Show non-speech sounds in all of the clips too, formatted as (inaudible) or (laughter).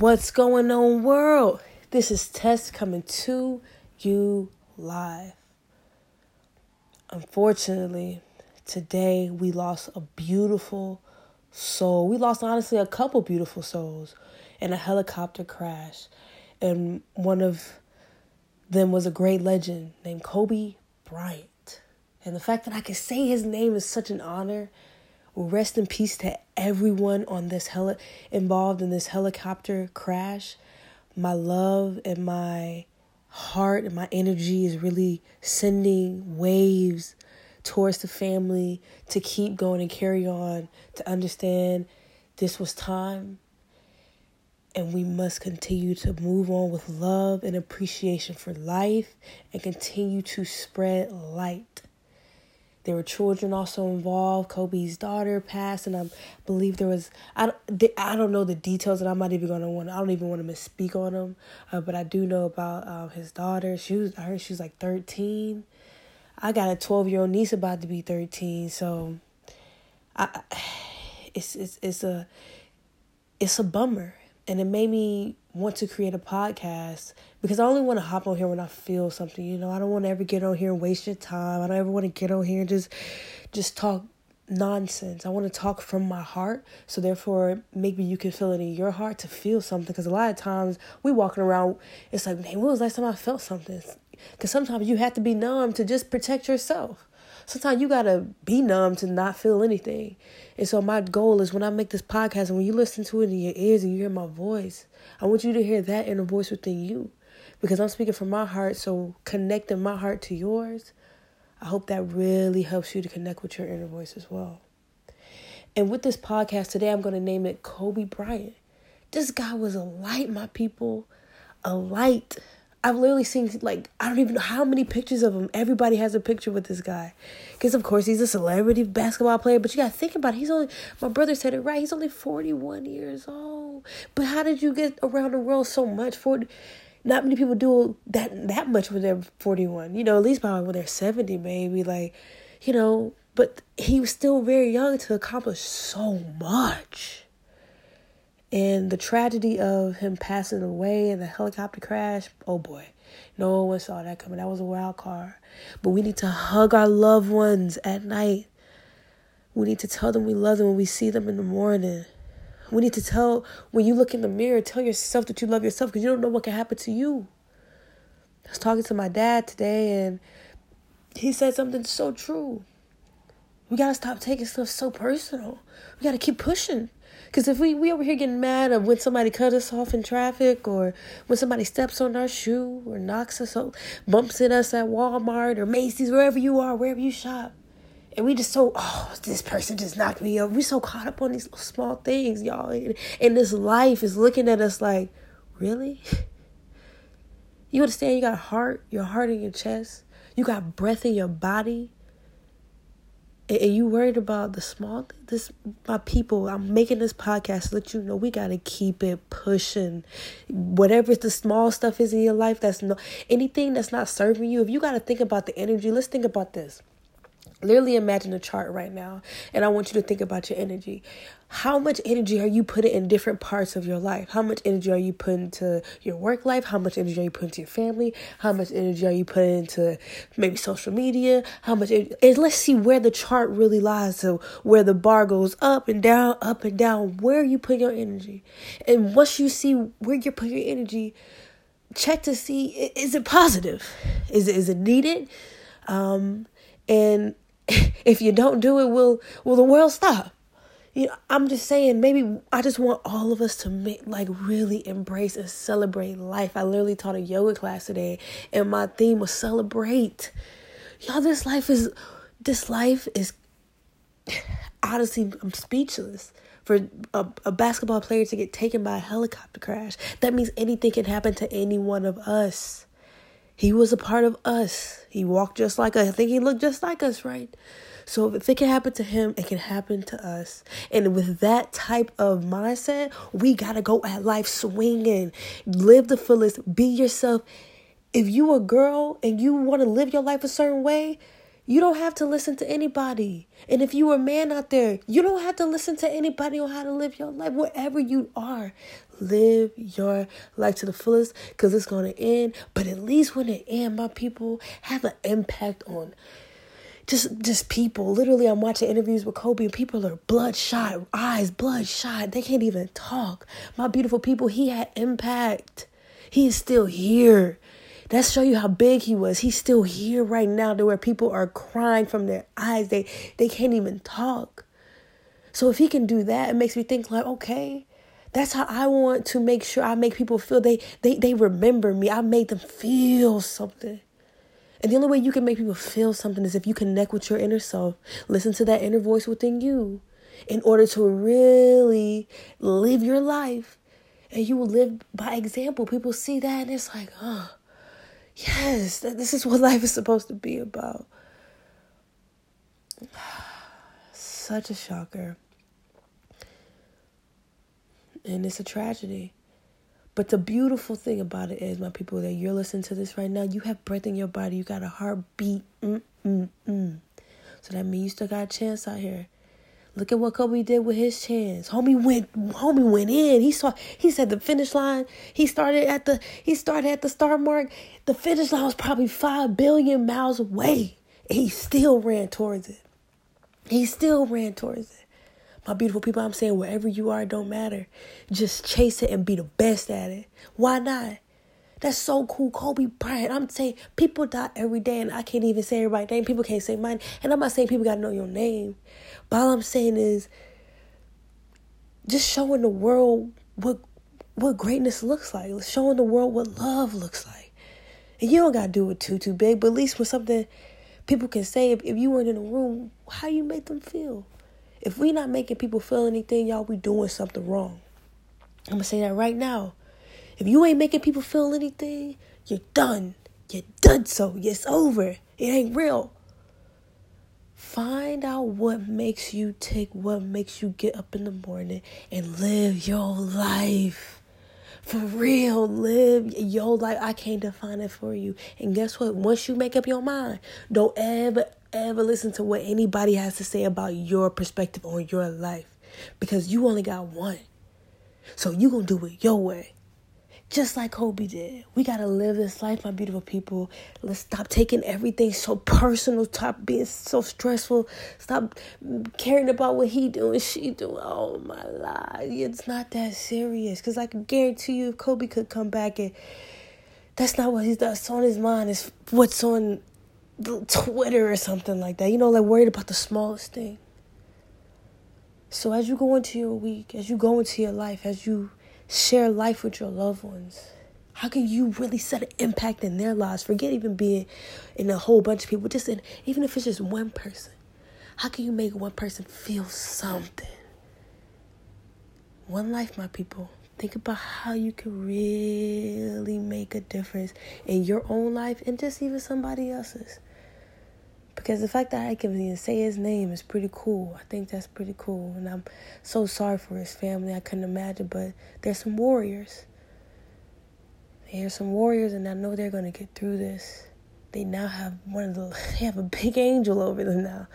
What's going on, world? This is Tess coming to you live. Unfortunately, today we lost a beautiful soul. We lost, honestly, a couple beautiful souls in a helicopter crash. And one of them was a great legend named Kobe Bryant. And the fact that I can say his name is such an honor Rest in peace to everyone on this heli- involved in this helicopter crash. My love and my heart and my energy is really sending waves towards the family to keep going and carry on, to understand this was time and we must continue to move on with love and appreciation for life and continue to spread light. There were children also involved. Kobe's daughter passed, and I believe there was I don't, I don't know the details, and I'm not even gonna want I don't even want to misspeak on them, uh, but I do know about uh, his daughter. She was I heard she was like 13. I got a 12 year old niece about to be 13, so I (sighs) it's it's it's a it's a bummer, and it made me want to create a podcast because I only want to hop on here when I feel something. You know, I don't want to ever get on here and waste your time. I don't ever want to get on here and just just talk nonsense. I want to talk from my heart. So therefore, maybe you can feel it in your heart to feel something. Because a lot of times we walking around, it's like, man, when was the last time I felt something? Because sometimes you have to be numb to just protect yourself sometimes you gotta be numb to not feel anything. And so my goal is when I make this podcast and when you listen to it in your ears and you hear my voice, I want you to hear that inner voice within you. Because I'm speaking from my heart, so connecting my heart to yours, I hope that really helps you to connect with your inner voice as well. And with this podcast today, I'm to name it Kobe Bryant. This guy was a light, my people, a light. I've literally seen like I don't even know how many pictures of him. Everybody has a picture with this guy, because of course he's a celebrity basketball player. But you gotta think about it. He's only my brother said it right. He's only forty one years old. But how did you get around the world so much? For not many people do that that much when they're forty one. You know, at least by when they're seventy, maybe like, you know. But he was still very young to accomplish so much. And the tragedy of him passing away in the helicopter crash, oh boy, no one saw that coming. That was a wild card. But we need to hug our loved ones at night. We need to tell them we love them when we see them in the morning. We need to tell, when you look in the mirror, tell yourself that you love yourself because you don't know what can happen to you. I was talking to my dad today and he said something so true. We got to stop taking stuff so personal. We got to keep pushing. Because if we, we over here getting mad of when somebody cut us off in traffic or when somebody steps on our shoe or knocks us up, bumps at us at Walmart or Macy's, wherever you are, wherever you shop. And we just so, oh, this person just knocked me up. We so caught up on these small things, y'all. And, and this life is looking at us like, really? (laughs) You understand you got heart, your heart in your chest. You got breath in your body and you worried about the small this my people i'm making this podcast to let you know we got to keep it pushing. Whatever the small stuff is in your life that's no anything that's not serving you if you got to think about the energy let's think about this literally imagine a chart right now and i want you to think about your energy. How much energy are you putting in different parts of your life? How much energy are you putting into your work life? How much energy are you putting into your family? How much energy are you putting into maybe social media? How much and let's see where the chart really lies so where the bar goes up and down up and down. Where you put your energy? And once you see where you're putting your energy check to see is it positive? Is it is it needed? Um and (laughs) if you don't do it, will will the world stop? You know, I'm just saying, maybe I just want all of us to make like really embrace and celebrate life. I literally taught a yoga class today, and my theme was celebrate. Y'all, this life is this life is (sighs) honestly, I'm speechless. For a, a basketball player to get taken by a helicopter crash, that means anything can happen to any one of us. He was a part of us. He walked just like us. I think he looked just like us, right? So if it can happen to him, it can happen to us. And with that type of mindset, we got to go at life swinging. Live the fullest. Be yourself. If you a girl and you want to live your life a certain way, You don't have to listen to anybody. And if you are a man out there, you don't have to listen to anybody on how to live your life. Wherever you are, live your life to the fullest because it's going to end. But at least when it ends, my people have an impact on just just people. Literally, I'm watching interviews with Kobe and people are bloodshot, eyes bloodshot. They can't even talk. My beautiful people, he had impact. He is still here. That show you how big he was. He's still here right now to where people are crying from their eyes. They they can't even talk. So if he can do that, it makes me think like, okay, that's how I want to make sure I make people feel they they they remember me. I made them feel something. And the only way you can make people feel something is if you connect with your inner self, listen to that inner voice within you in order to really live your life. And you will live by example. People see that and it's like, oh, Yes, this is what life is supposed to be about. (sighs) Such a shocker. And it's a tragedy. But the beautiful thing about it is, my people, that you're listening to this right now, you have breath in your body. You got a heartbeat. Mm, mm, mm. So that means you still got a chance out here. Look at what Kobe did with his chance. Homie went homie went in. He saw he said the finish line. He started at the he started at the start mark. The finish line was probably five billion miles away. And he still ran towards it. He still ran towards it. My beautiful people, I'm saying wherever you are, don't matter. Just chase it and be the best at it. Why not? That's so cool. Kobe Bryant. I'm saying people die every day, and I can't even say everybody's name. People can't say mine. And I'm not saying people got to know your name. But all I'm saying is just showing the world what what greatness looks like. Showing the world what love looks like. And you don't got to do it too, too big. But at least with something people can say, if, if you weren't in the room, how you make them feel. If we not making people feel anything, y'all, we doing something wrong. I'm going to say that right now. If you ain't making people feel anything, you're done. You're done so. It's over. It ain't real. Find out what makes you tick, what makes you get up in the morning and live your life. For real, live your life. I can't define it for you. And guess what? Once you make up your mind, don't ever, ever listen to what anybody has to say about your perspective on your life. Because you only got one. So you to do it your way just like Kobe did. We got to live this life, my beautiful people. Let's stop taking everything so personal, stop being so stressful, stop caring about what he doing, she doing. Oh my life, it's not that serious. Because I can guarantee you, if Kobe could come back and that's not what he's that's on his mind, is what's on Twitter or something like that. You know, like worried about the smallest thing. So as you go into your week, as you go into your life, as you share life with your loved ones? How can you really set an impact in their lives? Forget even being in a whole bunch of people, just in, even if it's just one person. How can you make one person feel something? One life, my people. Think about how you can really make a difference in your own life and just even somebody else's. Because the fact that I can even say his name is pretty cool. I think that's pretty cool. And I'm so sorry for his family. I couldn't imagine. But there's some warriors. There's some warriors, and I know they're going to get through this. They now have one of the, (laughs) they have a big angel over them now.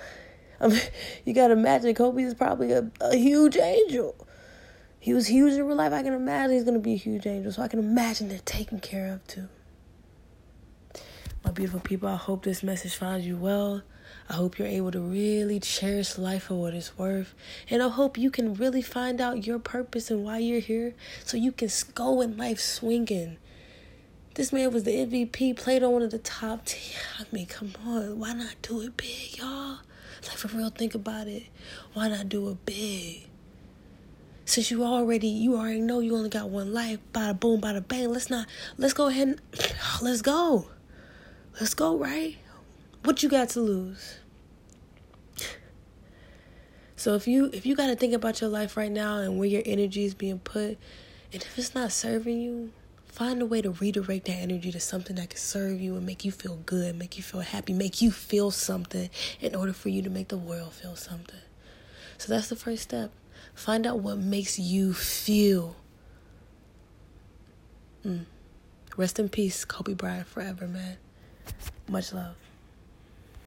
I mean, (laughs) you got to imagine Kobe is probably a, a huge angel. He was huge in real life. I can imagine he's going to be a huge angel. So I can imagine they're taken care of too. My beautiful people, I hope this message finds you well. I hope you're able to really cherish life for what it's worth. And I hope you can really find out your purpose and why you're here so you can go in life swinging. This man was the MVP, played on one of the top 10. I mean, come on. Why not do it big, y'all? Like, for real, think about it. Why not do it big? Since you already, you already know you only got one life, bada boom, bada bang, let's not, let's go ahead and, (sighs) let's go. Let's go, right? What you got to lose? So if you if you got to think about your life right now and where your energy is being put, and if it's not serving you, find a way to redirect that energy to something that can serve you and make you feel good, make you feel happy, make you feel something in order for you to make the world feel something. So that's the first step. Find out what makes you feel. Mm. Rest in peace, Kobe Bryant forever, man. Much love.